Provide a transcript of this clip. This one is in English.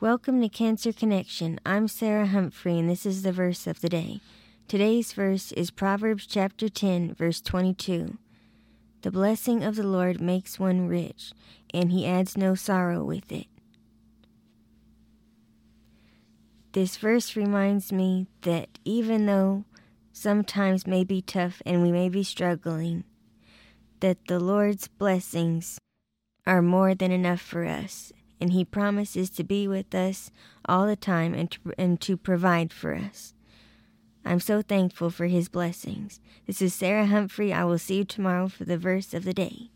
Welcome to Cancer Connection. I'm Sarah Humphrey, and this is the verse of the day. Today's verse is Proverbs chapter 10, verse 22. The blessing of the Lord makes one rich, and he adds no sorrow with it. This verse reminds me that even though sometimes may be tough and we may be struggling, that the Lord's blessings are more than enough for us, and He promises to be with us all the time and to, and to provide for us. I'm so thankful for His blessings. This is Sarah Humphrey. I will see you tomorrow for the verse of the day.